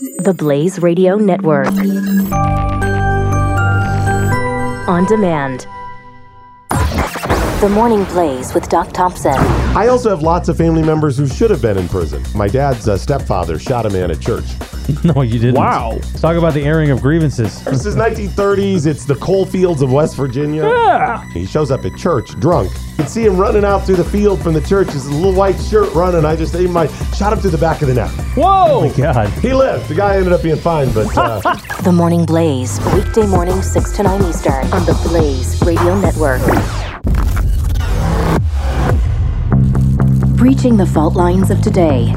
The Blaze Radio Network. On demand. The Morning Blaze with Doc Thompson. I also have lots of family members who should have been in prison. My dad's uh, stepfather shot a man at church. No, you didn't. Wow. Let's talk about the airing of grievances. This is 1930s. It's the coal fields of West Virginia. Yeah. He shows up at church drunk. You can see him running out through the field from the church. His little white shirt running. I just aimed my shot him through the back of the neck. Whoa. God. He lived. The guy ended up being fine, but uh, The Morning Blaze. Weekday morning, 6 to 9 Eastern. On the Blaze Radio Network. Breaching the fault lines of today.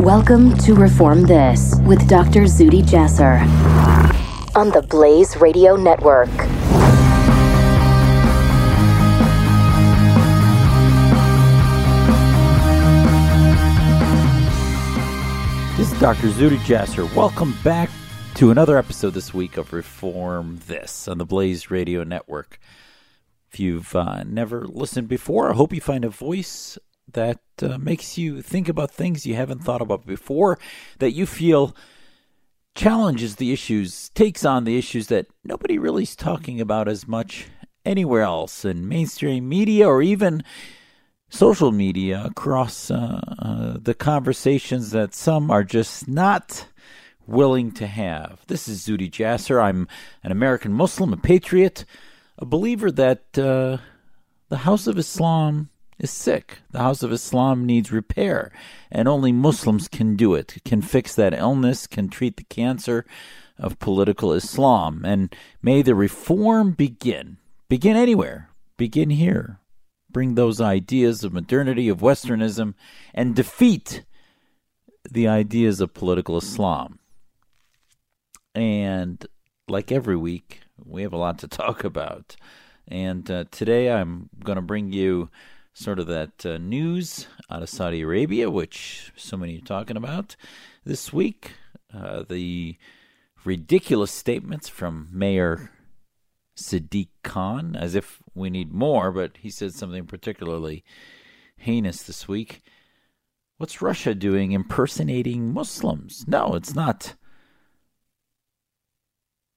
Welcome to Reform This with Dr. Zuhdi Jasser. On the Blaze Radio Network. This is Dr. Zuhdi Jasser. Welcome back to another episode this week of Reform This on the Blaze Radio Network. If you've uh, never listened before, I hope you find a voice that uh, makes you think about things you haven't thought about before, that you feel challenges the issues, takes on the issues that nobody really is talking about as much anywhere else in mainstream media or even social media across uh, uh, the conversations that some are just not willing to have. This is Zuhdi Jasser. I'm an American Muslim, a patriot, a believer that uh, the House of Islam is sick. The House of Islam needs repair, and only Muslims can do it, can fix that illness, can treat the cancer of political Islam. And may the reform begin. Begin anywhere. Begin here bring those ideas of modernity, of Westernism, and defeat the ideas of political Islam. And like every week, we have a lot to talk about. And uh, today I'm going to bring you sort of that uh, news out of Saudi Arabia, which so many are talking about this week. Uh, the ridiculous statements from Mayor Sadiq Khan, as if we need more, but he said something particularly heinous this week. What's Russia doing impersonating Muslims? No, it's not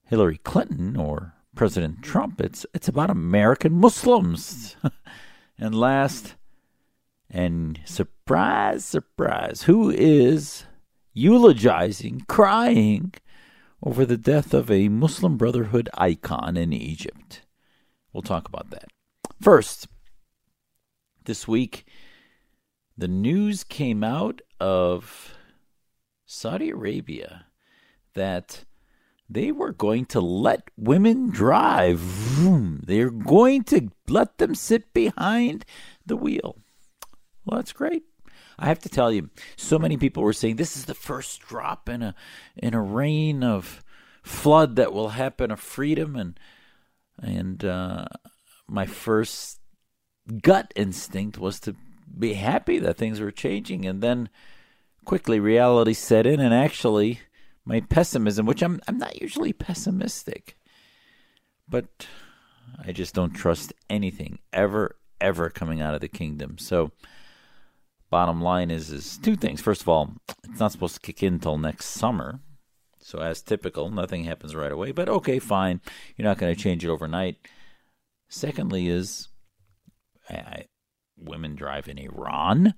Hillary Clinton or President Trump. It's it's about American Muslims. and last and surprise, surprise, who is eulogizing, crying over the death of a Muslim Brotherhood icon in Egypt. We'll talk about that. First, this week, the news came out of Saudi Arabia that they were going to let women drive. Vroom. They're going to let them sit behind the wheel. Well, that's great. I have to tell you, so many people were saying this is the first drop in a in a rain of flood that will happen of freedom, and and uh, my first gut instinct was to be happy that things were changing, and then quickly reality set in, and actually my pessimism, which I'm I'm not usually pessimistic, but I just don't trust anything ever ever coming out of the kingdom. So bottom line is is two things. First of all, it's not supposed to kick in until next summer. So as typical, nothing happens right away, but okay, fine. You're not going to change it overnight. Secondly is I, I, women drive in Iran,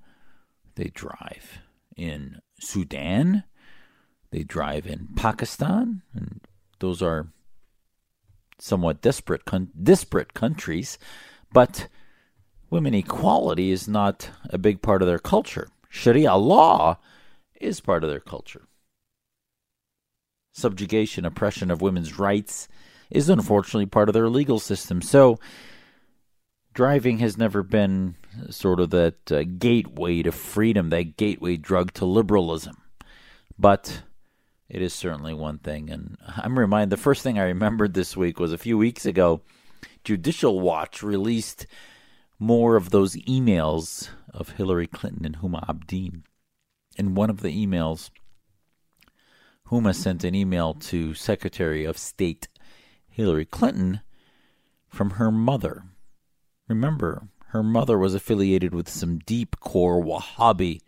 they drive in Sudan, they drive in Pakistan, and those are somewhat disparate disparate countries, but women equality is not a big part of their culture. Sharia law is part of their culture. Subjugation, oppression of women's rights is unfortunately part of their legal system. So, driving has never been sort of that uh, gateway to freedom, that gateway drug to liberalism. But it is certainly one thing. And I'm reminded the first thing I remembered this week was a few weeks ago, Judicial Watch released more of those emails of Hillary Clinton and Huma Abedin. In one of the emails, Huma sent an email to Secretary of State Hillary Clinton from her mother. Remember, her mother was affiliated with some deep core Wahhabi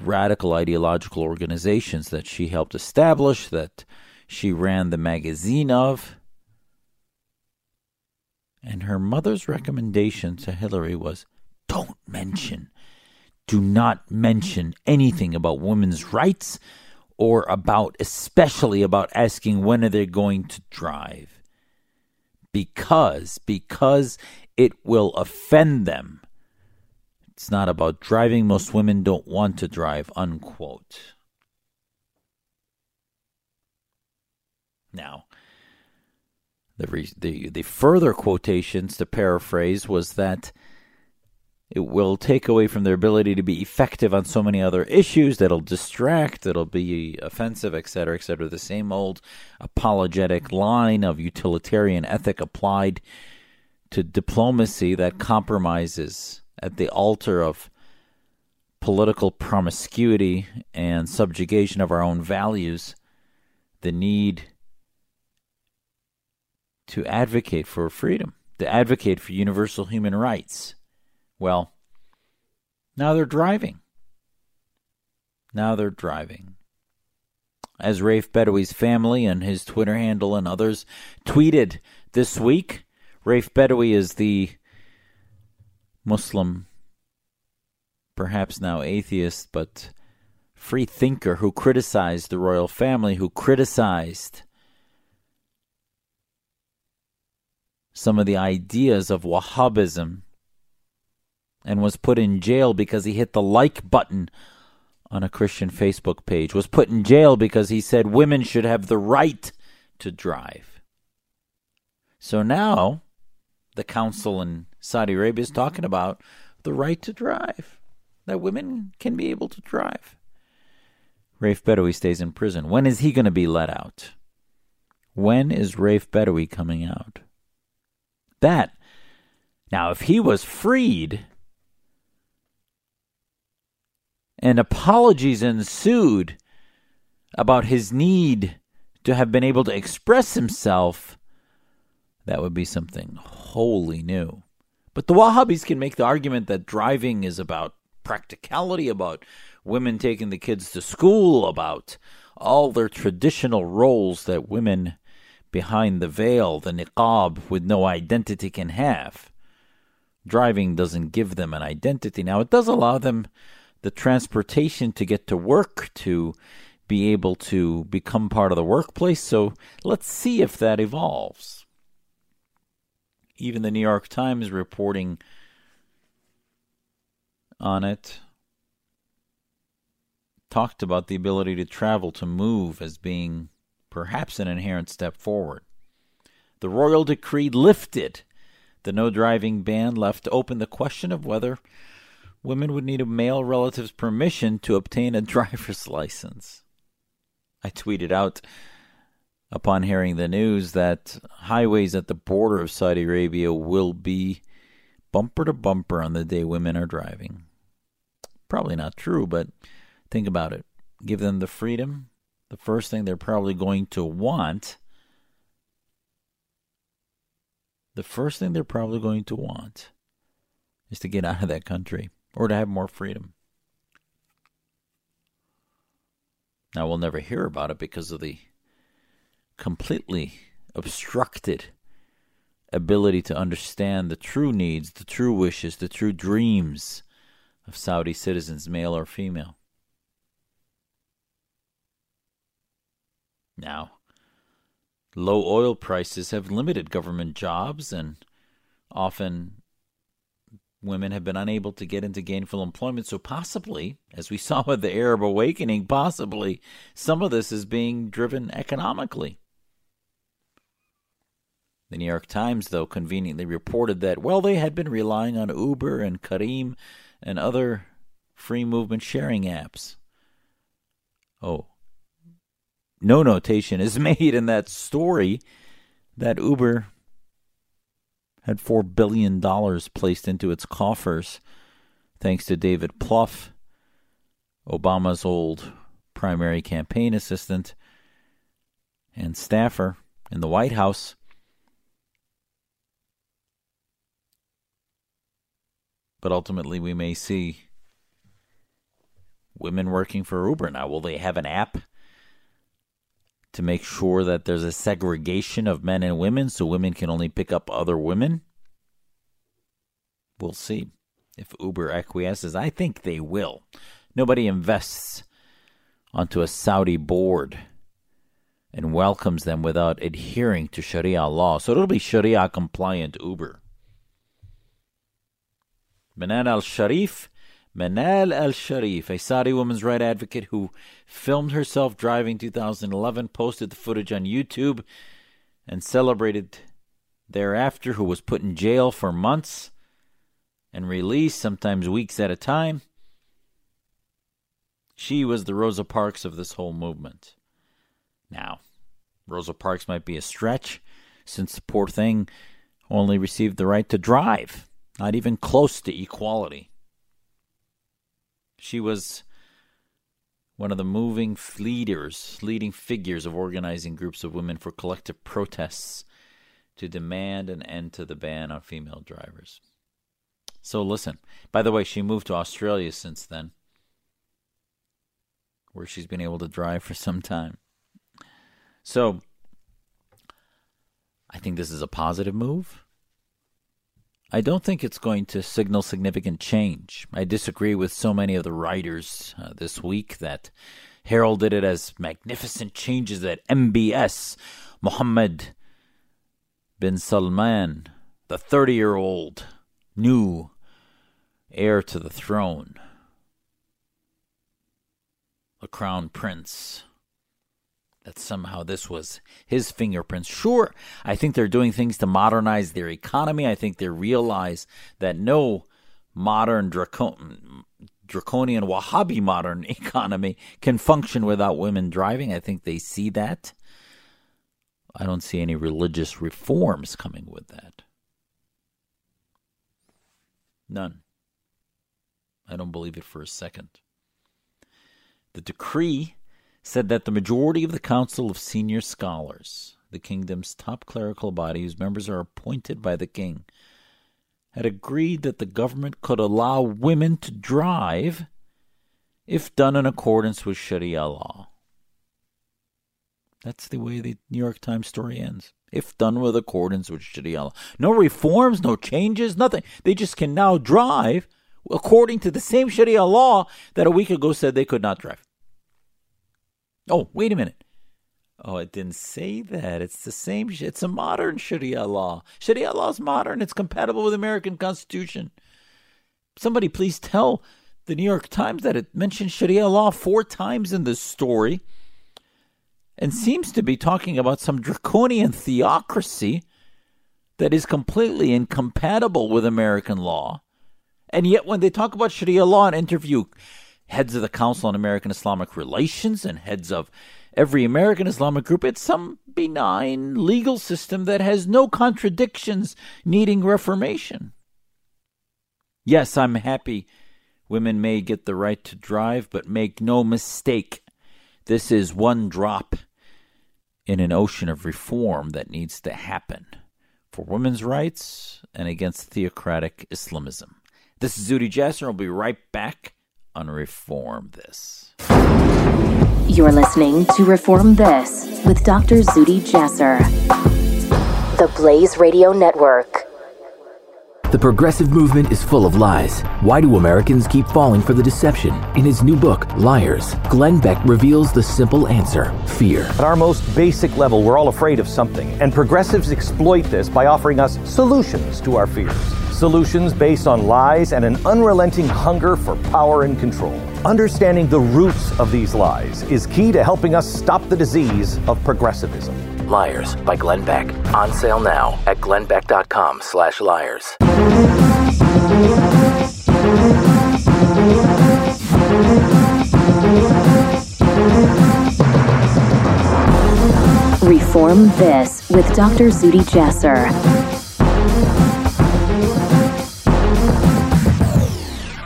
radical ideological organizations that she helped establish, that she ran the magazine of. And her mother's recommendation to Hillary was don't mention, do not mention anything about women's rights or about, especially about asking when are they going to drive. Because, because it will offend them. It's not about driving. Most women don't want to drive, unquote. Now, the, re- the, the further quotations, to paraphrase, was that it will take away from their ability to be effective on so many other issues that'll distract, that'll be offensive, etc., etc. The same old apologetic line of utilitarian ethic applied to diplomacy that compromises at the altar of political promiscuity and subjugation of our own values the need to advocate for freedom, to advocate for universal human rights. Well, now they're driving. Now they're driving. As Raif Badawi's family and his Twitter handle and others tweeted this week, Raif Badawi is the Muslim, perhaps now atheist, but free thinker who criticized the royal family, who criticized some of the ideas of Wahhabism and was put in jail because he hit the like button on a Christian Facebook page, was put in jail because he said women should have the right to drive. So now the council in Saudi Arabia is mm-hmm. talking about the right to drive, that women can be able to drive. Raif Badawi stays in prison. When is he going to be let out? When is Raif Badawi coming out? that. Now, if he was freed and apologies ensued about his need to have been able to express himself, that would be something wholly new. But the Wahhabis can make the argument that driving is about practicality, about women taking the kids to school, about all their traditional roles that women behind the veil, the niqab, with no identity can have. Driving doesn't give them an identity. Now, it does allow them the transportation to get to work, to be able to become part of the workplace. So let's see if that evolves. Even the New York Times reporting on it talked about the ability to travel, to move as being perhaps an inherent step forward. The royal decree lifted the no driving ban, left open the question of whether women would need a male relative's permission to obtain a driver's license. I tweeted out upon hearing the news that highways at the border of Saudi Arabia will be bumper to bumper on the day women are driving. Probably not true, but think about it. Give them the freedom the first thing they're probably going to want, the first thing they're probably going to want is to get out of that country or to have more freedom. Now, we'll never hear about it because of the completely obstructed ability to understand the true needs, the true wishes, the true dreams of Saudi citizens, male or female. Now, low oil prices have limited government jobs, and often women have been unable to get into gainful employment. So, possibly, as we saw with the Arab awakening, possibly some of this is being driven economically. The New York Times, though, conveniently reported that, well, they had been relying on Uber and Careem and other free movement sharing apps. Oh, no notation is made in that story that Uber had $4 billion placed into its coffers thanks to David Plouffe, Obama's old primary campaign assistant and staffer in the White House. But ultimately, we may see women working for Uber now. Will they have an app to make sure that there's a segregation of men and women so women can only pick up other women? We'll see if Uber acquiesces. I think they will. Nobody invests onto a Saudi board and welcomes them without adhering to Sharia law. So it'll be Sharia compliant Uber. Manan al Sharif, Manal al Sharif, a Saudi woman's right advocate who filmed herself driving 2011, posted the footage on YouTube, and celebrated thereafter, who was put in jail for months and released, sometimes weeks at a time. She was the Rosa Parks of this whole movement. Now, Rosa Parks might be a stretch, since the poor thing only received the right to drive, not even close to equality. She was one of the moving leaders, leading figures of organizing groups of women for collective protests to demand an end to the ban on female drivers. So listen, by the way, she moved to Australia since then, where she's been able to drive for some time. So I think this is a positive move. I don't think it's going to signal significant change. I disagree with so many of the writers uh, this week that heralded it as magnificent changes at MBS. Mohammed bin Salman, the 30 year old new heir to the throne, the crown prince that somehow this was his fingerprints. Sure, I think they're doing things to modernize their economy. I think they realize that no modern dracon- draconian Wahhabi modern economy can function without women driving. I think they see that. I don't see any religious reforms coming with that. None. I don't believe it for a second. The decree said that the majority of the Council of Senior Scholars, the kingdom's top clerical body whose members are appointed by the king, had agreed that the government could allow women to drive if done in accordance with Sharia law. That's the way the New York Times story ends. If done with accordance with Sharia law. No reforms, no changes, nothing. They just can now drive according to the same Sharia law that a week ago said they could not drive. Oh, wait a minute. Oh, it didn't say that. It's the same. It's a modern Sharia law. Sharia law is modern. It's compatible with American Constitution. Somebody please tell the New York Times that it mentioned Sharia law four times in this story and seems to be talking about some draconian theocracy that is completely incompatible with American law. And yet, when they talk about Sharia law and interview heads of the Council on American Islamic Relations and heads of every American Islamic group. It's some benign legal system that has no contradictions needing reformation. Yes, I'm happy women may get the right to drive, but make no mistake, this is one drop in an ocean of reform that needs to happen for women's rights and against theocratic Islamism. This is Zuhdi Jasser. I'll be right back on Reform This. You're listening to Reform This with Dr. Zuhdi Jasser, the Blaze Radio Network. The progressive movement is full of lies. Why do Americans keep falling for the deception? In his new book, Liars, Glenn Beck reveals the simple answer fear. At our most basic level, we're all afraid of something, and progressives exploit this by offering us solutions to our fears solutions based on lies and an unrelenting hunger for power and control. Understanding the roots of these lies is key to helping us stop the disease of progressivism. Liars by Glenn Beck. On sale now at glennbeck.com slash liars. Reform This with Dr. Zuhdi Jasser.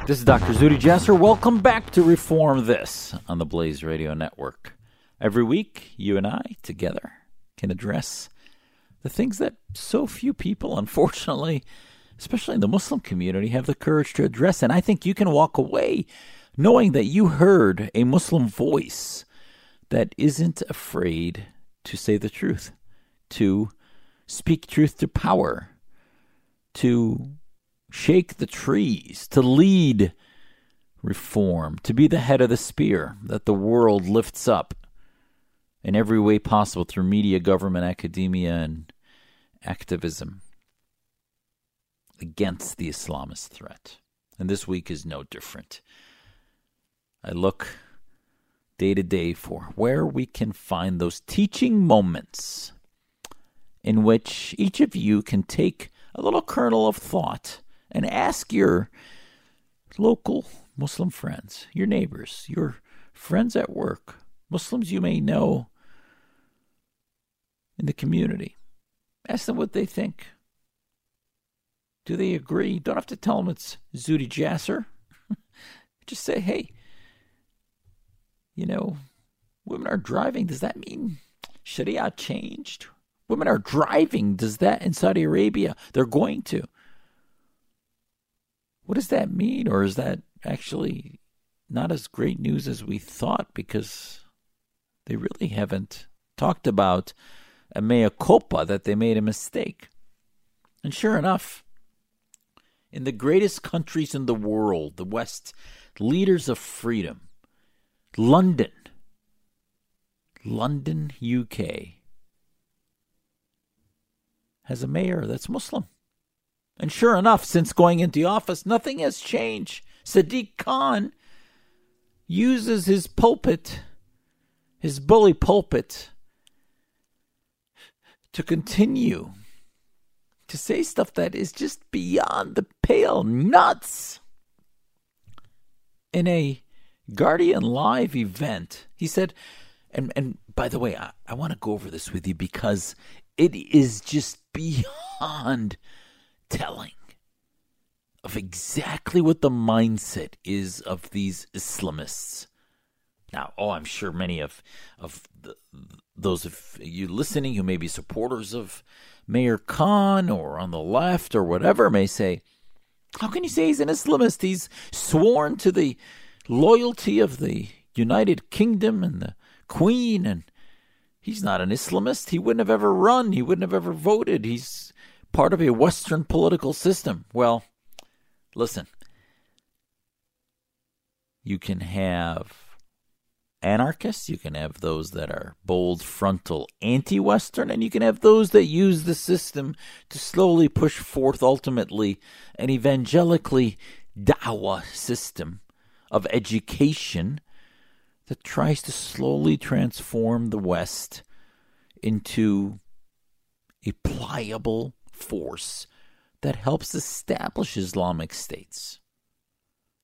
This is Dr. Zuhdi Jasser. Welcome back to Reform This on the Blaze Radio Network. Every week, you and I together can address the things that so few people, unfortunately, especially in the Muslim community, have the courage to address. And I think you can walk away knowing that you heard a Muslim voice that isn't afraid to say the truth, to speak truth to power, to shake the trees, to lead reform, to be the head of the spear that the world lifts up in every way possible through media, government, academia, and activism against the Islamist threat. And this week is no different. I look day to day for where we can find those teaching moments in which each of you can take a little kernel of thought and ask your local Muslim friends, your neighbors, your friends at work, Muslims you may know in the community. Ask them what they think. Do they agree? Don't have to tell them it's Zuhdi Jasser. Just say, hey, you know, women are driving. Does that mean Sharia changed? Women are driving. Does that in Saudi Arabia? They're going to. What does that mean? Or is that actually not as great news as we thought because they really haven't talked about a mea culpa that they made a mistake? And sure enough, in the greatest countries in the world, the West, leaders of freedom, London, London, UK, has a mayor that's Muslim. And sure enough, since going into office, nothing has changed. Sadiq Khan uses his pulpit, his bully pulpit, to continue to say stuff that is just beyond the pale nuts. In a Guardian Live event, he said, and, and by the way, I, I want to go over this with you because it is just beyond telling of exactly what the mindset is of these Islamists. Now, oh, I'm sure many of of the, those of you listening who may be supporters of Mayor Khan or on the left or whatever may say, how can you say he's an Islamist? He's sworn to the loyalty of the United Kingdom and the Queen, and he's not an Islamist. He wouldn't have ever run. He wouldn't have ever voted. He's part of a Western political system. Well, listen, you can have anarchists, you can have those that are bold frontal anti Western, and you can have those that use the system to slowly push forth ultimately an evangelically dawah system of education that tries to slowly transform the West into a pliable force that helps establish Islamic states.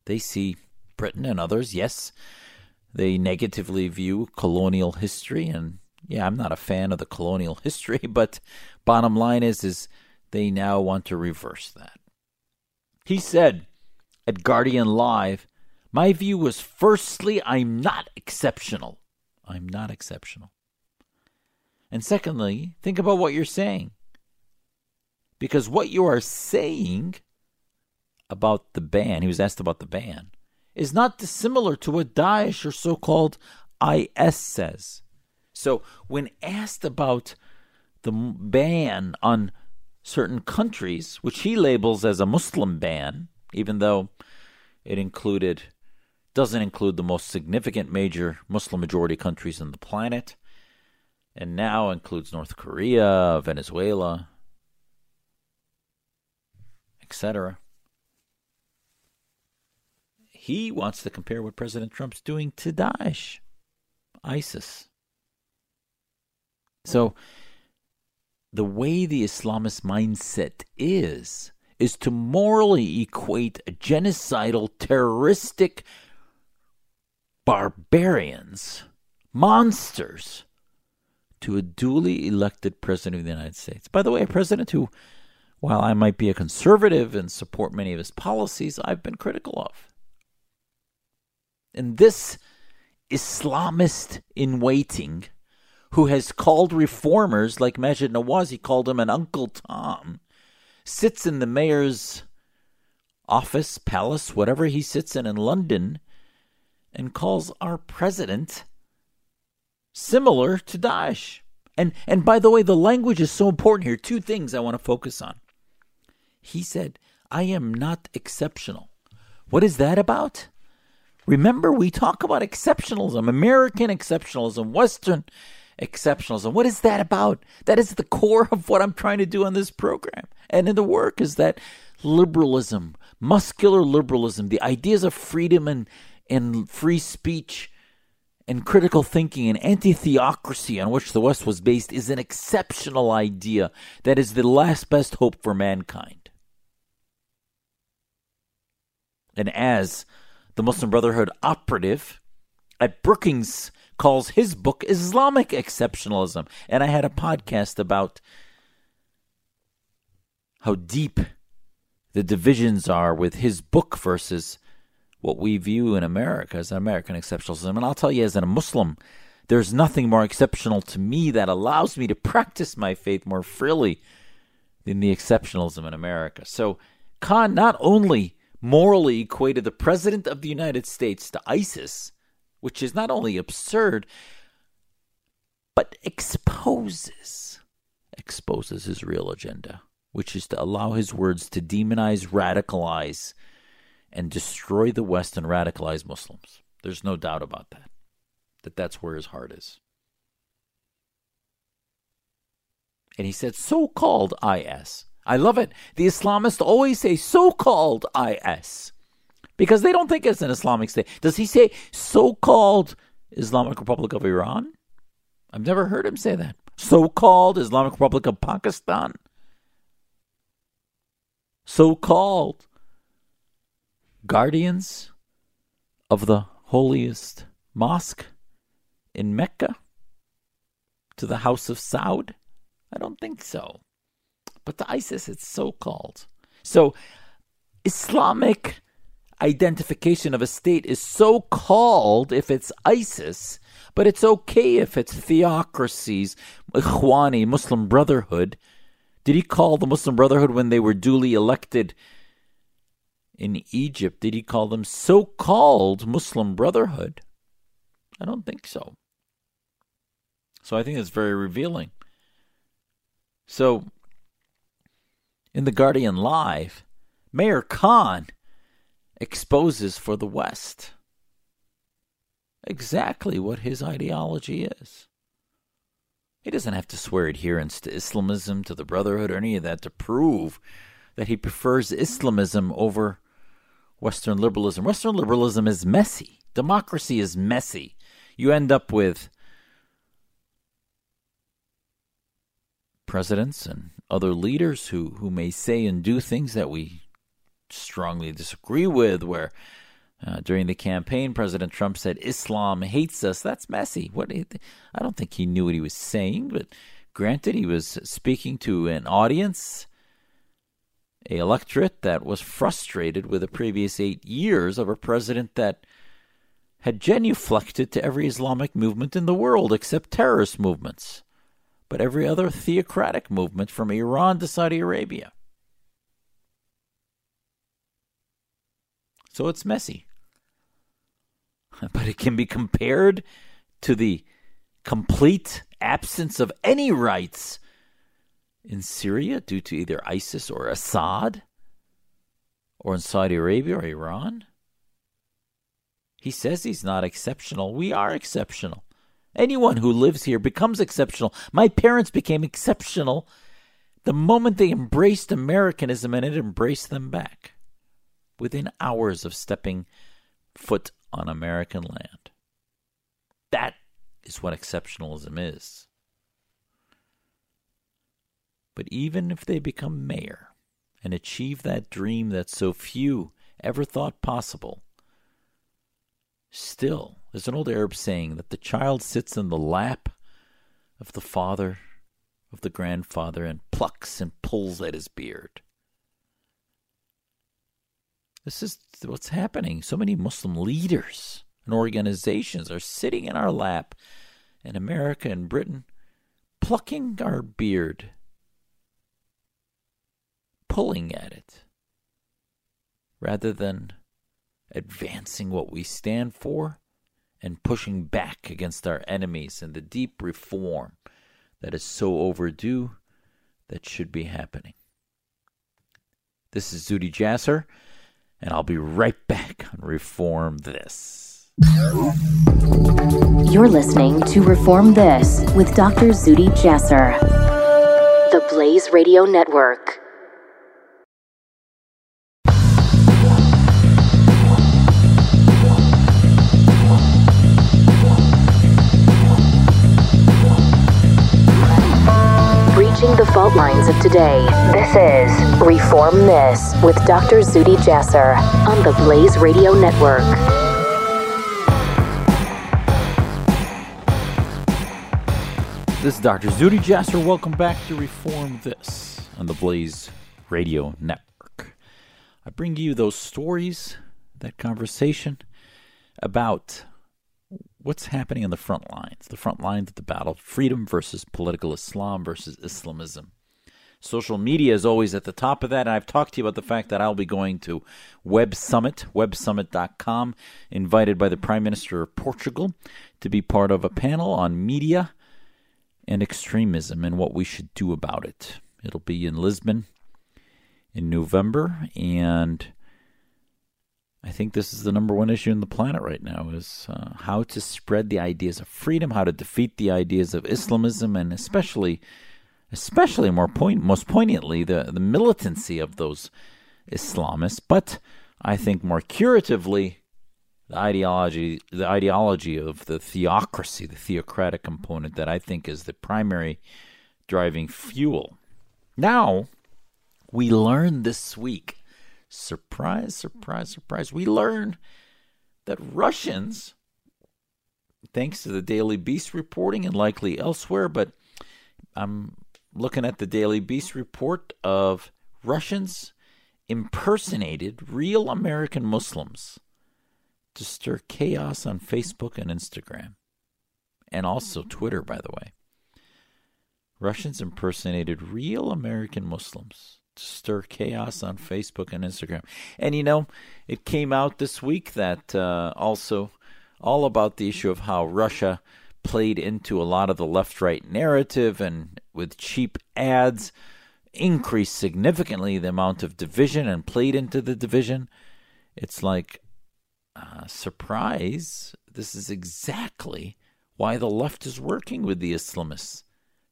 They see Britain and others, yes, they negatively view colonial history and yeah, I'm not a fan of the colonial history, but bottom line is is they now want to reverse that. He said at Guardian Live, my view was firstly, I'm not exceptional. I'm not exceptional. And secondly, think about what you're saying. Because what you are saying about the ban, he was asked about the ban, is not dissimilar to what Daesh or so called IS says. So, when asked about the ban on certain countries, which he labels as a Muslim ban, even though it included doesn't include the most significant major Muslim majority countries on the planet, and now includes North Korea, Venezuela, etc he wants to compare what President Trump's doing to Daesh, ISIS. So, the way the Islamist mindset is, is to morally equate genocidal, terroristic barbarians, monsters, to a duly elected president of the United States. By the way, a president who, while I might be a conservative and support many of his policies, I've been critical of. And this Islamist in waiting, who has called reformers like Maajid Nawazi called him an Uncle Tom, sits in the mayor's office, palace, whatever he sits in in London, and calls our president similar to Daesh. And and by the way, the language is so important here. Two things I want to focus on. He said, "I am not exceptional." What is that about? Remember, we talk about exceptionalism, American exceptionalism, Western exceptionalism. What is that about? That is the core of what I'm trying to do on this program and in the work is that liberalism, muscular liberalism, the ideas of freedom and, and free speech and critical thinking and anti theocracy on which the West was based is an exceptional idea that is the last best hope for mankind. And as the Muslim Brotherhood operative at Brookings calls his book Islamic Exceptionalism. And I had a podcast about how deep the divisions are with his book versus what we view in America as American exceptionalism. And I'll tell you, as a Muslim, there's nothing more exceptional to me that allows me to practice my faith more freely than the exceptionalism in America. So Khan not only morally equated the President of the United States to ISIS, which is not only absurd, but exposes exposes his real agenda, which is to allow his words to demonize, radicalize, and destroy the West and radicalize Muslims. There's no doubt about that. That that's where his heart is. And he said so called IS. I love it. The Islamists always say so called IS because they don't think it's an Islamic state. Does he say so called Islamic Republic of Iran? I've never heard him say that. So called Islamic Republic of Pakistan? So called guardians of the holiest mosque in Mecca to the House of Saud? I don't think so. But to ISIS, it's so called. So, Islamic identification of a state is so called if it's ISIS, but it's okay if it's theocracies, Ikhwani, Muslim Brotherhood. Did he call the Muslim Brotherhood when they were duly elected in Egypt? Did he call them so called Muslim Brotherhood? I don't think so. So I think it's very revealing. So in The Guardian Live, Mayor Khan exposes for the West exactly what his ideology is. He doesn't have to swear adherence to Islamism, to the Brotherhood, or any of that to prove that he prefers Islamism over Western liberalism. Western liberalism is messy. Democracy is messy. You end up with presidents and other leaders who, who may say and do things that we strongly disagree with, where uh, during the campaign, President Trump said Islam hates us. That's messy. What I don't think he knew what he was saying, but granted, he was speaking to an audience, a electorate that was frustrated with the previous eight years of a president that had genuflected to every Islamic movement in the world except terrorist movements but every other theocratic movement from Iran to Saudi Arabia. So it's messy. But it can be compared to the complete absence of any rights in Syria due to either ISIS or Assad, or in Saudi Arabia or Iran. He says he's not exceptional. We are exceptional. Anyone who lives here becomes exceptional. My parents became exceptional the moment they embraced Americanism and it embraced them back within hours of stepping foot on American land. That is what exceptionalism is. But even if they become mayor and achieve that dream that so few ever thought possible, still there's an old Arab saying that the child sits in the lap of the father, of the grandfather, and plucks and pulls at his beard. This is what's happening. So many Muslim leaders and organizations are sitting in our lap in America and Britain, plucking our beard, pulling at it, rather than advancing what we stand for and pushing back against our enemies and the deep reform that is so overdue that should be happening. This is Zuhdi Jasser, and I'll be right back on Reform This. You're listening to Reform This with Dr. Zuhdi Jasser, the Blaze Radio Network. Of today. This is Reform This with Dr. Zuhdi Jasser on the Blaze Radio Network. This is Dr. Zuhdi Jasser. Welcome back to Reform This on the Blaze Radio Network. I bring you those stories, that conversation about what's happening on the front lines, the front lines of the battle freedom versus political Islam versus Islamism. Social media is always at the top of that. And I've talked to you about the fact that I'll be going to Web Summit, websummit.com, invited by the Prime Minister of Portugal to be part of a panel on media and extremism and what we should do about it. It'll be in Lisbon in November, and I think this is the number one issue in the planet right now: is uh, how to spread the ideas of freedom, how to defeat the ideas of Islamism, and especially, especially more point, most poignantly, the the militancy of those Islamists. But I think more curatively, the ideology the ideology of the theocracy, the theocratic component that I think is the primary driving fuel. Now, we learn this week, surprise, surprise, surprise, we learn that Russians, thanks to the Daily Beast reporting and likely elsewhere, but I'm looking at the Daily Beast report of Russians impersonated real American Muslims to stir chaos on Facebook and Instagram, and also Twitter, by the way. Russians impersonated real American Muslims to stir chaos on Facebook and Instagram. And you know, it came out this week that uh, also all about the issue of how Russia played into a lot of the left right narrative and with cheap ads increased significantly the amount of division and played into the division. It's like uh, surprise, this is exactly why the left is working with the Islamists.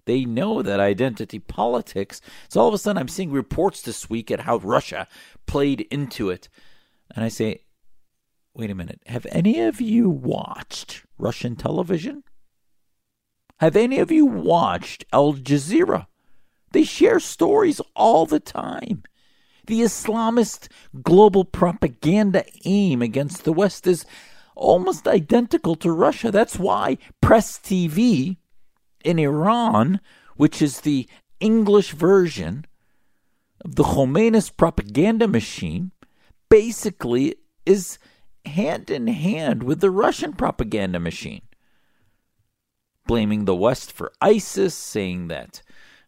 They know that identity politics. So all of a sudden, I'm seeing reports this week at how Russia played into it. And I say, wait a minute, have any of you watched Russian television? Have any of you watched Al Jazeera? They share stories all the time. The Islamist global propaganda aim against the West is almost identical to Russia. That's why Press TV in Iran, which is the English version of the Khomeinist propaganda machine, basically is hand in hand with the Russian propaganda machine. Blaming the West for ISIS, saying that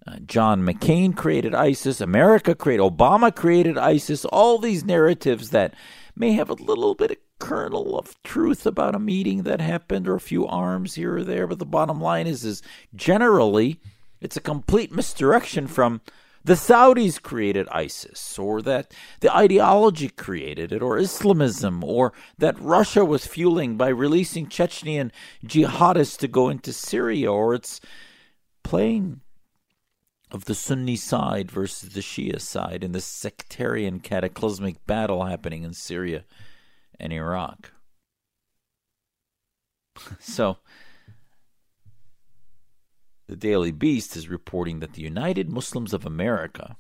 uh, John McCain created ISIS, America created, Obama created ISIS, all these narratives that may have a little bit of kernel of truth about a meeting that happened or a few arms here or there, but the bottom line is is generally it's a complete misdirection from the Saudis created ISIS, or that the ideology created it, or Islamism, or that Russia was fueling by releasing Chechnyan jihadists to go into Syria, or it's playing of the Sunni side versus the Shia side in this sectarian cataclysmic battle happening in Syria and Iraq. so, the Daily Beast is reporting that the United Muslims of America,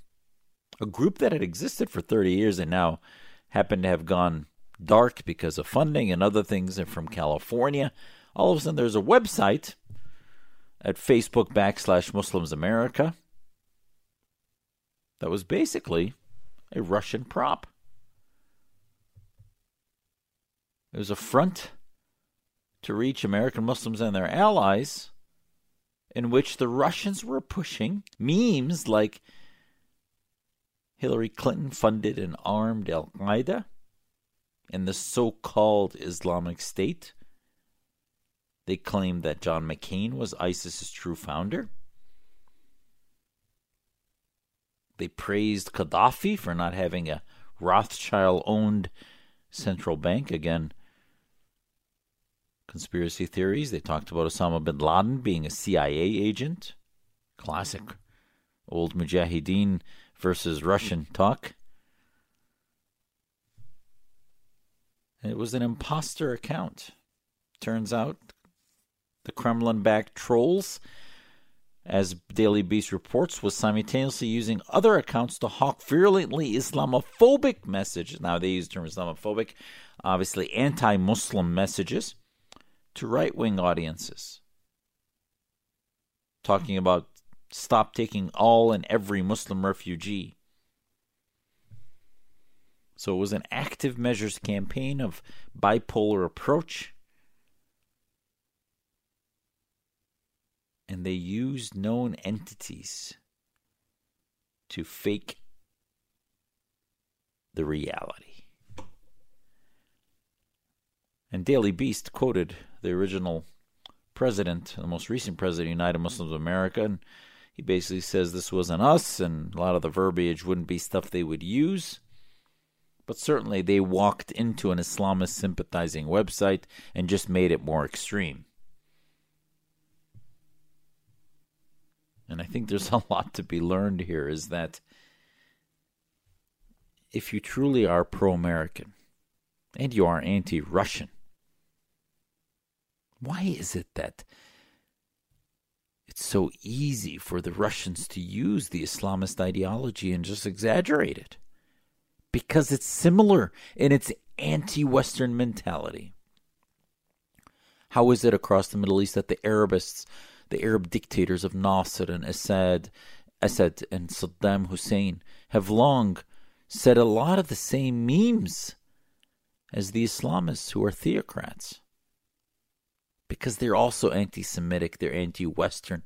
a group that had existed for 30 years and now happened to have gone dark because of funding and other things from California, all of a sudden there's a website at Facebook backslash Muslims America that was basically a Russian prop. It was a front to reach American Muslims and their allies, in which the Russians were pushing memes like Hillary Clinton funded and armed Al Qaeda and the so called Islamic State, They claimed that John McCain was ISIS's true founder. They praised Gaddafi for not having a Rothschild owned central bank. Again, conspiracy theories. They talked about Osama bin Laden being a CIA agent. Classic old Mujahideen versus Russian talk. It was an imposter account. Turns out the Kremlin backed trolls, as Daily Beast reports, was simultaneously using other accounts to hawk virulently Islamophobic messages. Now, they use the term Islamophobic, obviously anti Muslim messages to right wing audiences. Talking about stop taking all and every Muslim refugee. So it was an active measures campaign of bipolar approach. And they used known entities to fake the reality. And Daily Beast quoted the original president, the most recent president of United Muslims of America, and he basically says this wasn't us, and a lot of the verbiage wouldn't be stuff they would use. But certainly they walked into an Islamist sympathizing website and just made it more extreme. And I think there's a lot to be learned here is that if you truly are pro American and you are anti Russian, why is it that it's so easy for the Russians to use the Islamist ideology and just exaggerate it? Because it's similar in its anti Western mentality. How is it across the Middle East that the Arabists, the Arab dictators of Nasser and Assad, Assad and Saddam Hussein have long said a lot of the same memes as the Islamists who are theocrats? Because they're also anti Semitic, they're anti Western,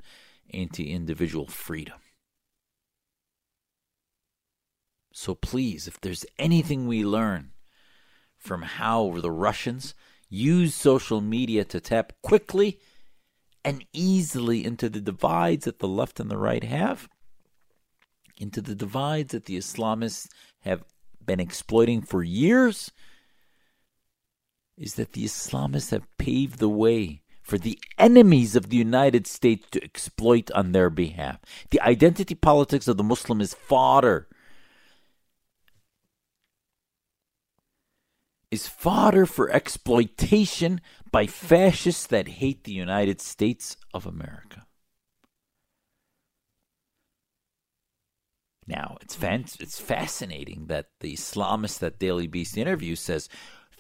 anti individual freedom. So please, if there's anything we learn from how the Russians use social media to tap quickly and easily into the divides that the left and the right have, into the divides that the Islamists have been exploiting for years, is that the Islamists have paved the way for the enemies of the United States to exploit on their behalf. The identity politics of the Muslim is fodder. Is fodder for exploitation by fascists that hate the United States of America. Now, it's fan- it's fascinating that the Islamist that Daily Beast interview says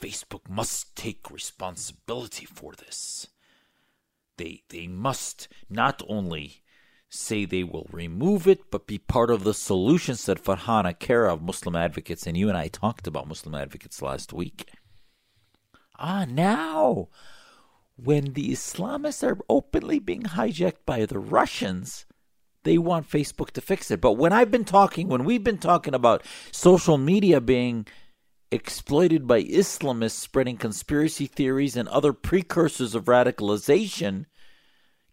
Facebook must take responsibility for this. They they must not only say they will remove it, but be part of the solution, said Farhana Khera of Muslim Advocates, and you and I talked about Muslim Advocates last week. Ah, now, when the Islamists are openly being hijacked by the Russians, they want Facebook to fix it. But when I've been talking, when we've been talking about social media being exploited by Islamists spreading conspiracy theories and other precursors of radicalization,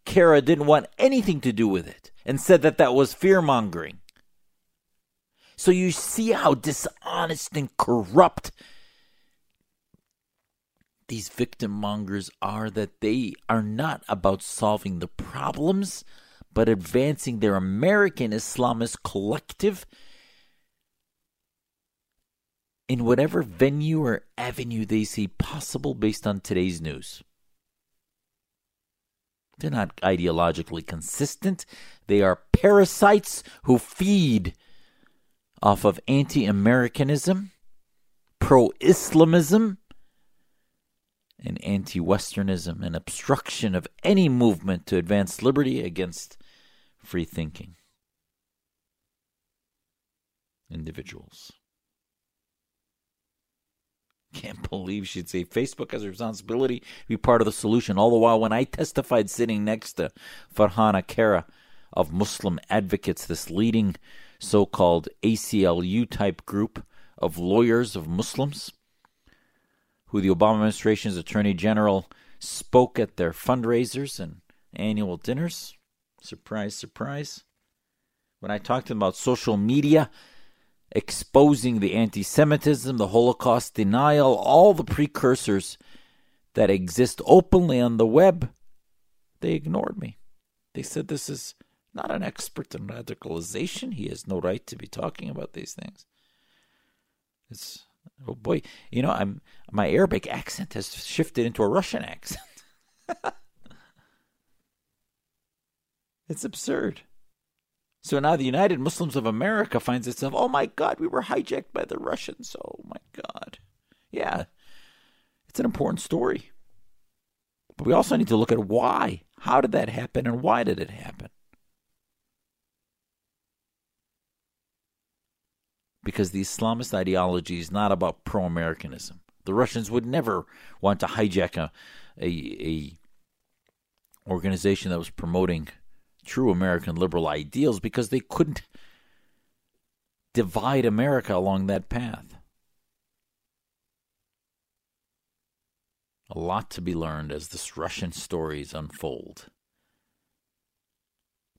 Khera didn't want anything to do with it and said that that was fear mongering. So you see how dishonest and corrupt these victim mongers are, that they are not about solving the problems, but advancing their American Islamist collective in whatever venue or avenue they see possible based on today's news. They're not ideologically consistent. They are parasites who feed off of anti Americanism, pro Islamism, and anti Westernism and obstruction of any movement to advance liberty against free thinking individuals. Can't believe she'd say Facebook has a responsibility to be part of the solution. All the while, when I testified sitting next to Farhana Khera of Muslim Advocates, this leading so called ACLU type group of lawyers of Muslims, who the Obama administration's attorney general spoke at their fundraisers and annual dinners. Surprise, surprise. When I talked to them about social media, exposing the anti Semitism, the Holocaust denial, all the precursors that exist openly on the web, they ignored me. They said this is not an expert in radicalization. He has no right to be talking about these things. It's oh boy, you know, I'm my Arabic accent has shifted into a Russian accent. it's absurd. So now the United Muslims of America finds itself, oh my God, we were hijacked by the Russians. Oh my God. Yeah, it's an important story. But we also need to look at why. How did that happen and why did it happen? Because the Islamist ideology is not about pro Americanism. The Russians would never want to hijack a, a, a organization that was promoting true American liberal ideals because they couldn't divide America along that path. A lot to be learned as this Russian stories unfold.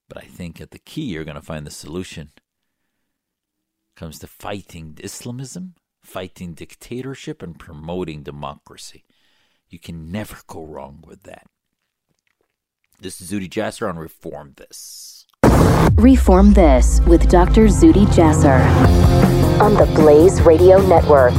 But I think at the key you're going to find the solution comes to fighting Islamism, fighting dictatorship, and promoting democracy. You can never go wrong with that. This is Zuhdi Jasser on Reform This. Reform This with Dr. Zuhdi Jasser on the Blaze Radio Network.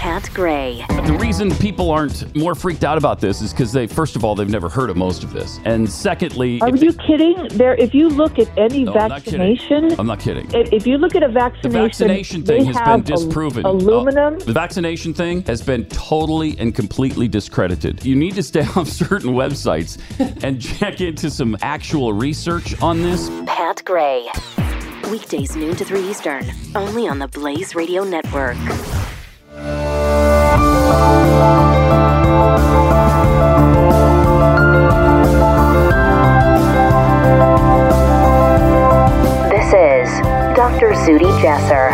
Pat Gray. The reason people aren't more freaked out about this is because they, first of all, they've never heard of most of this, and secondly, Are you they- kidding? There, if you look at any No, I'm not kidding. vaccination, I'm not kidding. if if you look at a vaccination, The vaccination thing has been have al- disproven. aluminum. Uh, the vaccination thing has been totally and completely discredited. You need to stay off certain websites and check into some actual research on this. Pat Gray. Weekdays noon to 3 Eastern, only on the Blaze Radio Network. This is Dr. Zuhdi Jasser.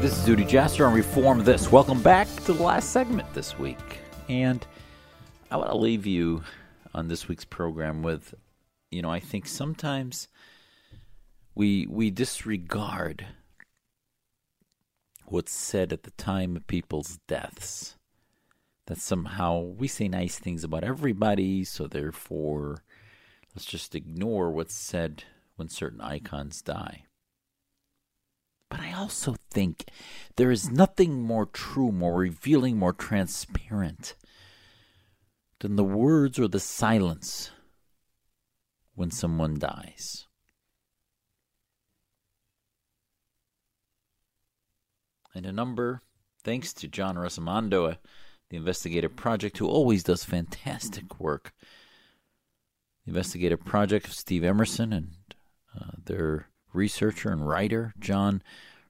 This is Zuhdi Jasser on Reform This. Welcome back to the last segment this week. And I want to leave you on this week's program with, you know, I think sometimes we we disregard what's said at the time of people's deaths. That somehow we say nice things about everybody, so therefore let's just ignore what's said when certain icons die. But I also think there is nothing more true, more revealing, more transparent than the words or the silence when someone dies. And a number, thanks to John Rossomando, uh, the investigative project, who always does fantastic work. The investigative project of Steve Emerson and uh, their researcher and writer, John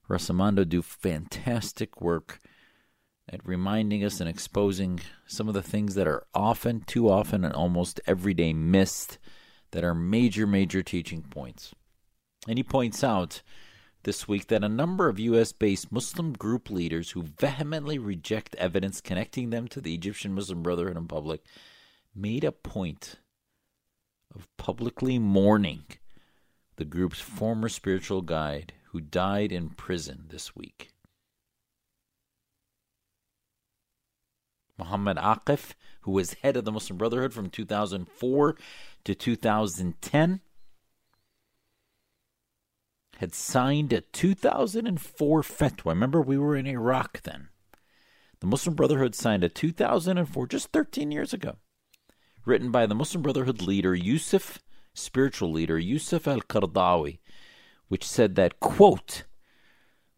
Rossomando, do fantastic work at reminding us and exposing some of the things that are often, too often, and almost every day missed that are major, major teaching points. And he points out this week that a number of U.S. based Muslim group leaders who vehemently reject evidence connecting them to the Egyptian Muslim Brotherhood in public made a point of publicly mourning the group's former spiritual guide who died in prison this week. Muhammad Akif, who was head of the Muslim Brotherhood from 2004 to 2010, had signed a 2004 fatwa. Remember, we were in Iraq then. The Muslim Brotherhood signed a 2004, just 13 years ago, written by the Muslim Brotherhood leader Yusuf, spiritual leader Yusuf al Qaradawi, which said that, quote,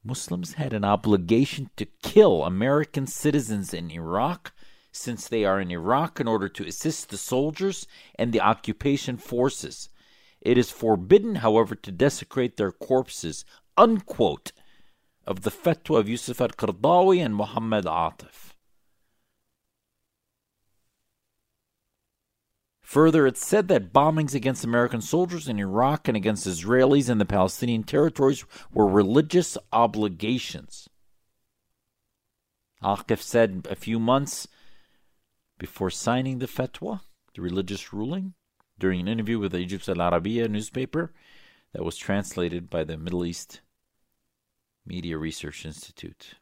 Muslims had an obligation to kill American citizens in Iraq since they are in Iraq in order to assist the soldiers and the occupation forces. It is forbidden, however, to desecrate their corpses, unquote, of the fatwa of Yusuf al Qaradawi and Muhammad Akif. Further, it said that bombings against American soldiers in Iraq and against Israelis in the Palestinian territories were religious obligations. Akif said a few months before signing the fatwa, the religious ruling, during an interview with the Egypt Al Arabiya newspaper that was translated by the Middle East Media Research Institute.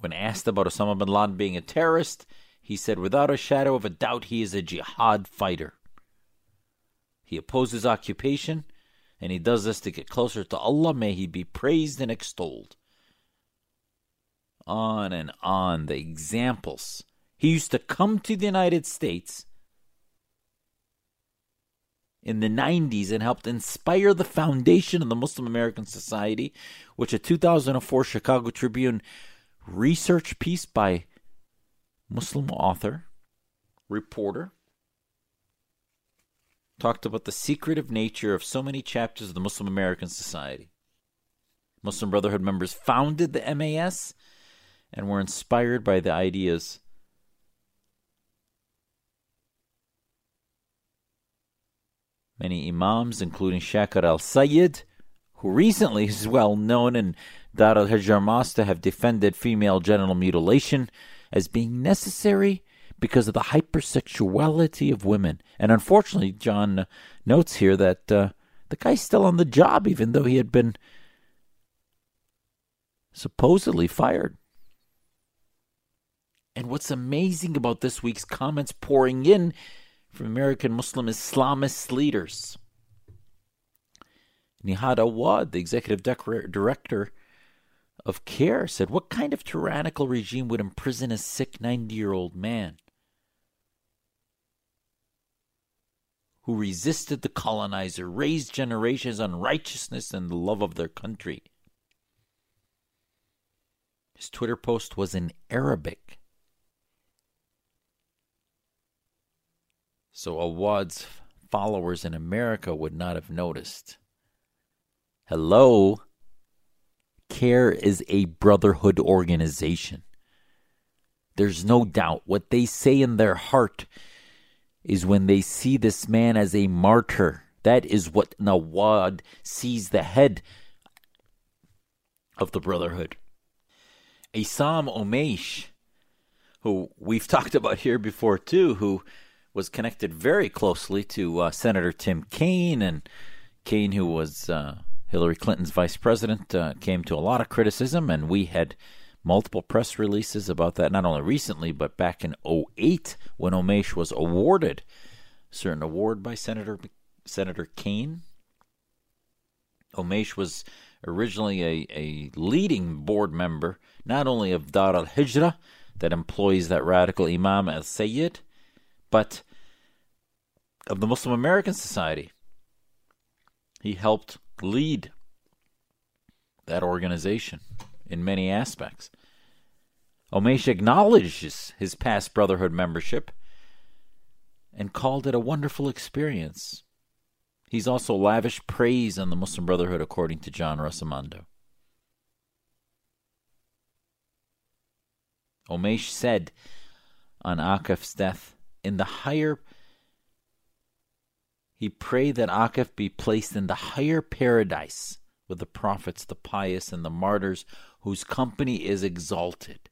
When asked about Osama bin Laden being a terrorist, he said, without a shadow of a doubt, he is a jihad fighter. He opposes occupation, and he does this to get closer to Allah. May he be praised and extolled. On and on, the examples. He used to come to the United States in the 90s and helped inspire the foundation of the Muslim American Society, which a 2004 Chicago Tribune research piece by Muslim author, reporter, talked about the secretive nature of so many chapters of the Muslim American Society. Muslim Brotherhood members founded the MAS and were inspired by the ideas many imams, including Shakir al Sayyid, who recently is well known in Dar al Mosque to have defended female genital mutilation as being necessary because of the hypersexuality of women. And unfortunately, John notes here that uh, the guy's still on the job, even though he had been supposedly fired. And what's amazing about this week's comments pouring in from American Muslim Islamist leaders. Nihad Awad, the executive director of CAIR, said, What kind of tyrannical regime would imprison a sick 90 year old man who resisted the colonizer, raised generations on righteousness and the love of their country? His Twitter post was in Arabic. So Awad's followers in America would not have noticed. Hello? CAIR is a brotherhood organization. There's no doubt what they say in their heart is when they see this man as a martyr. That is what Nawad sees the head of the brotherhood. Isam Omeish, who we've talked about here before too, who was connected very closely to uh, Senator Tim Kaine, and Kaine, who was uh, Hillary Clinton's vice president, uh, came to a lot of criticism, and we had multiple press releases about that, not only recently, but back in 08 when Omeish was awarded a certain award by Senator Senator Kaine. Omeish was originally a, a leading board member, not only of Dar al Hijra, that employs that radical Imam al Sayyid, but of the Muslim American Society. He helped lead that organization in many aspects. Omeish acknowledges his past Brotherhood membership and called it a wonderful experience. He's also lavished praise on the Muslim Brotherhood, according to John Rossomando. Omeish said on Akif's death, in the higher he prayed that Akif be placed in the higher paradise with the prophets, the pious, and the martyrs, whose company is exalted.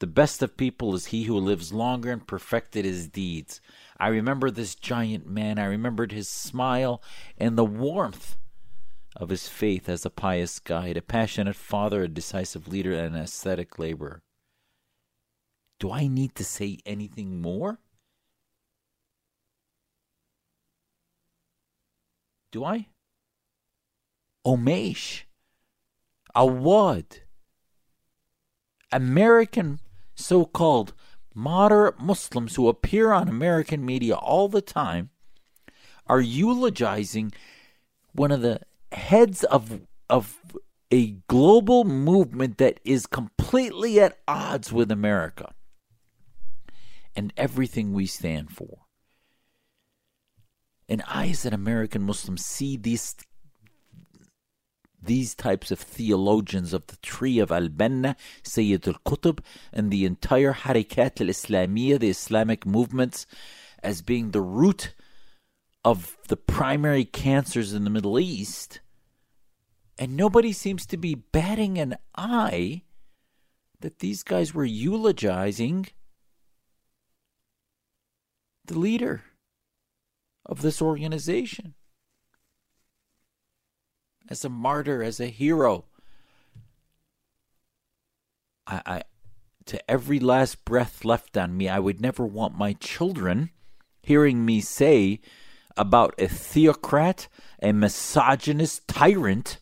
The best of people is he who lives longer and perfected his deeds. I remember this giant man. I remembered his smile and the warmth of his faith as a pious guide, a passionate father, a decisive leader, and an ascetic laborer. Do I need to say anything more? Do I? Omeish. Awad. American so called moderate Muslims who appear on American media all the time are eulogizing one of the heads of of a global movement that is completely at odds with America and everything we stand for. And I, as an American Muslim, see this these types of theologians of the tree of Al Banna, Sayyid al Qutb, and the entire Harikat al Islamiyah, the Islamic movements, as being the root of the primary cancers in the Middle East. And nobody seems to be batting an eye that these guys were eulogizing the leader of this organization as a martyr, as a hero. I, I to every last breath left on me, I would never want my children hearing me say about a theocrat, a misogynist tyrant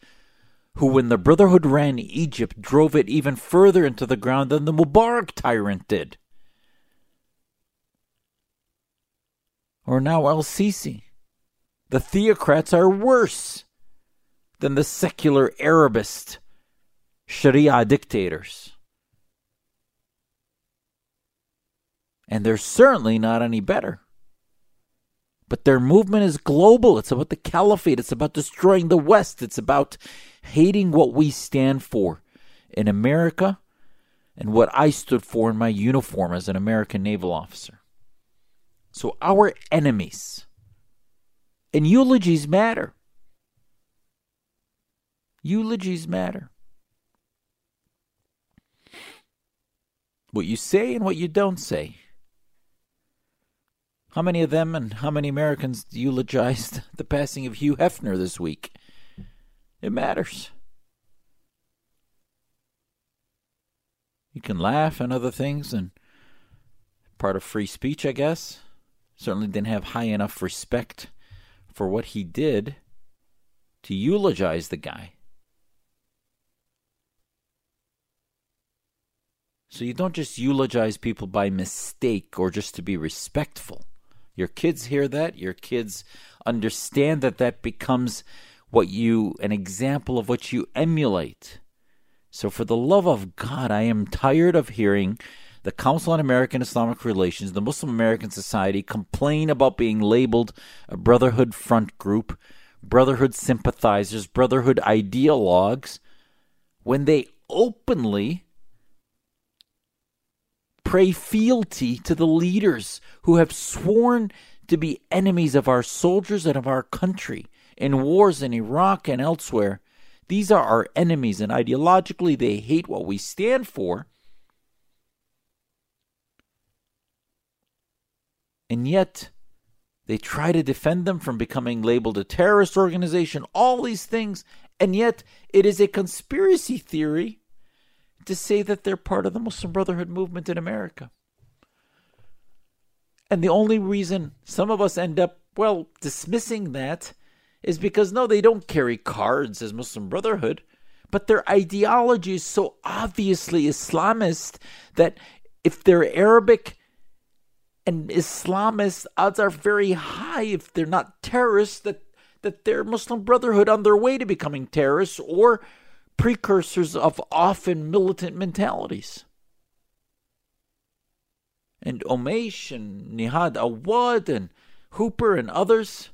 who, when the Brotherhood ran Egypt, drove it even further into the ground than the Mubarak tyrant did. Or now El Sisi. The theocrats are worse than the secular Arabist Sharia dictators. And they're certainly not any better. But their movement is global. It's about the caliphate. It's about destroying the West. It's about hating what we stand for in America and what I stood for in my uniform as an American naval officer. So, our enemies and eulogies matter. Eulogies matter. What you say and what you don't say. How many of them and how many Americans eulogized the passing of Hugh Hefner this week? It matters. You can laugh and other things, and part of free speech, I guess. Certainly didn't have high enough respect for what he did to eulogize the guy. So you don't just eulogize people by mistake or just to be respectful. Your kids hear that, your kids understand that that becomes what you an example of what you emulate. So for the love of God, I am tired of hearing the Council on American Islamic Relations, the Muslim American Society complain about being labeled a Brotherhood front group, Brotherhood sympathizers, Brotherhood ideologues, when they openly pray fealty to the leaders who have sworn to be enemies of our soldiers and of our country in wars in Iraq and elsewhere. These are our enemies, and ideologically, they hate what we stand for. And yet, they try to defend them from becoming labeled a terrorist organization, all these things. And yet, it is a conspiracy theory to say that they're part of the Muslim Brotherhood movement in America. And the only reason some of us end up, well, dismissing that is because no, they don't carry cards as Muslim Brotherhood, but their ideology is so obviously Islamist that if they're Arabic and Islamist, odds are very high if they're not terrorists that that they're Muslim Brotherhood on their way to becoming terrorists or precursors of often militant mentalities. And Omeish and Nihad Awad and Hooper and others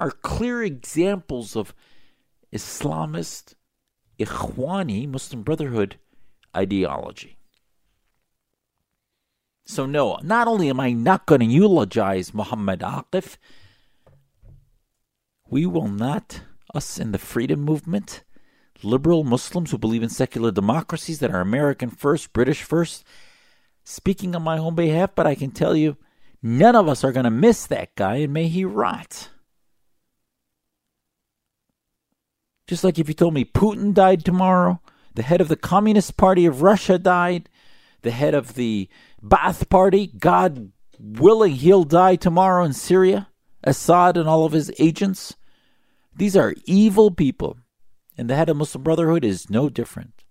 are clear examples of Islamist, Ikhwani, Muslim Brotherhood ideology. So, no, not only am I not going to eulogize Muhammad Akif, we will not, us in the freedom movement, liberal Muslims who believe in secular democracies that are American first, British first, speaking on my own behalf, but I can tell you, none of us are going to miss that guy, and may he rot. Just like if you told me Putin died tomorrow, the head of the Communist Party of Russia died, the head of the Ba'ath Party, God willing, he'll die tomorrow in Syria, Assad and all of his agents. These are evil people. And the head of Muslim Brotherhood is no different.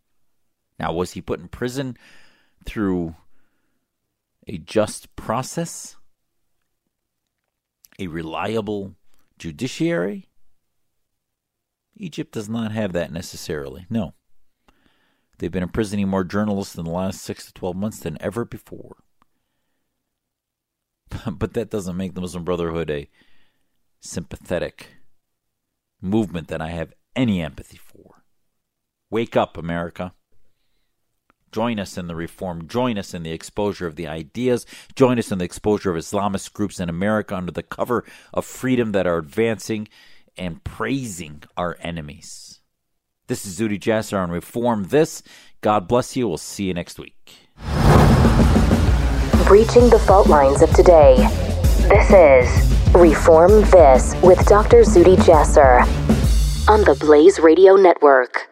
Now, was he put in prison through a just process? A reliable judiciary? Egypt does not have that necessarily. No. They've been imprisoning more journalists in the last six to 12 months than ever before. but that doesn't make the Muslim Brotherhood a sympathetic movement that I have any empathy for. Wake up, America. Join us in the reform. Join us in the exposure of the ideas. Join us in the exposure of Islamist groups in America under the cover of freedom that are advancing and praising our enemies. This is Zuhdi Jasser on Reform This. God bless you. We'll see you next week. Breaching the fault lines of today. This is Reform This with Dr. Zuhdi Jasser on the Blaze Radio Network.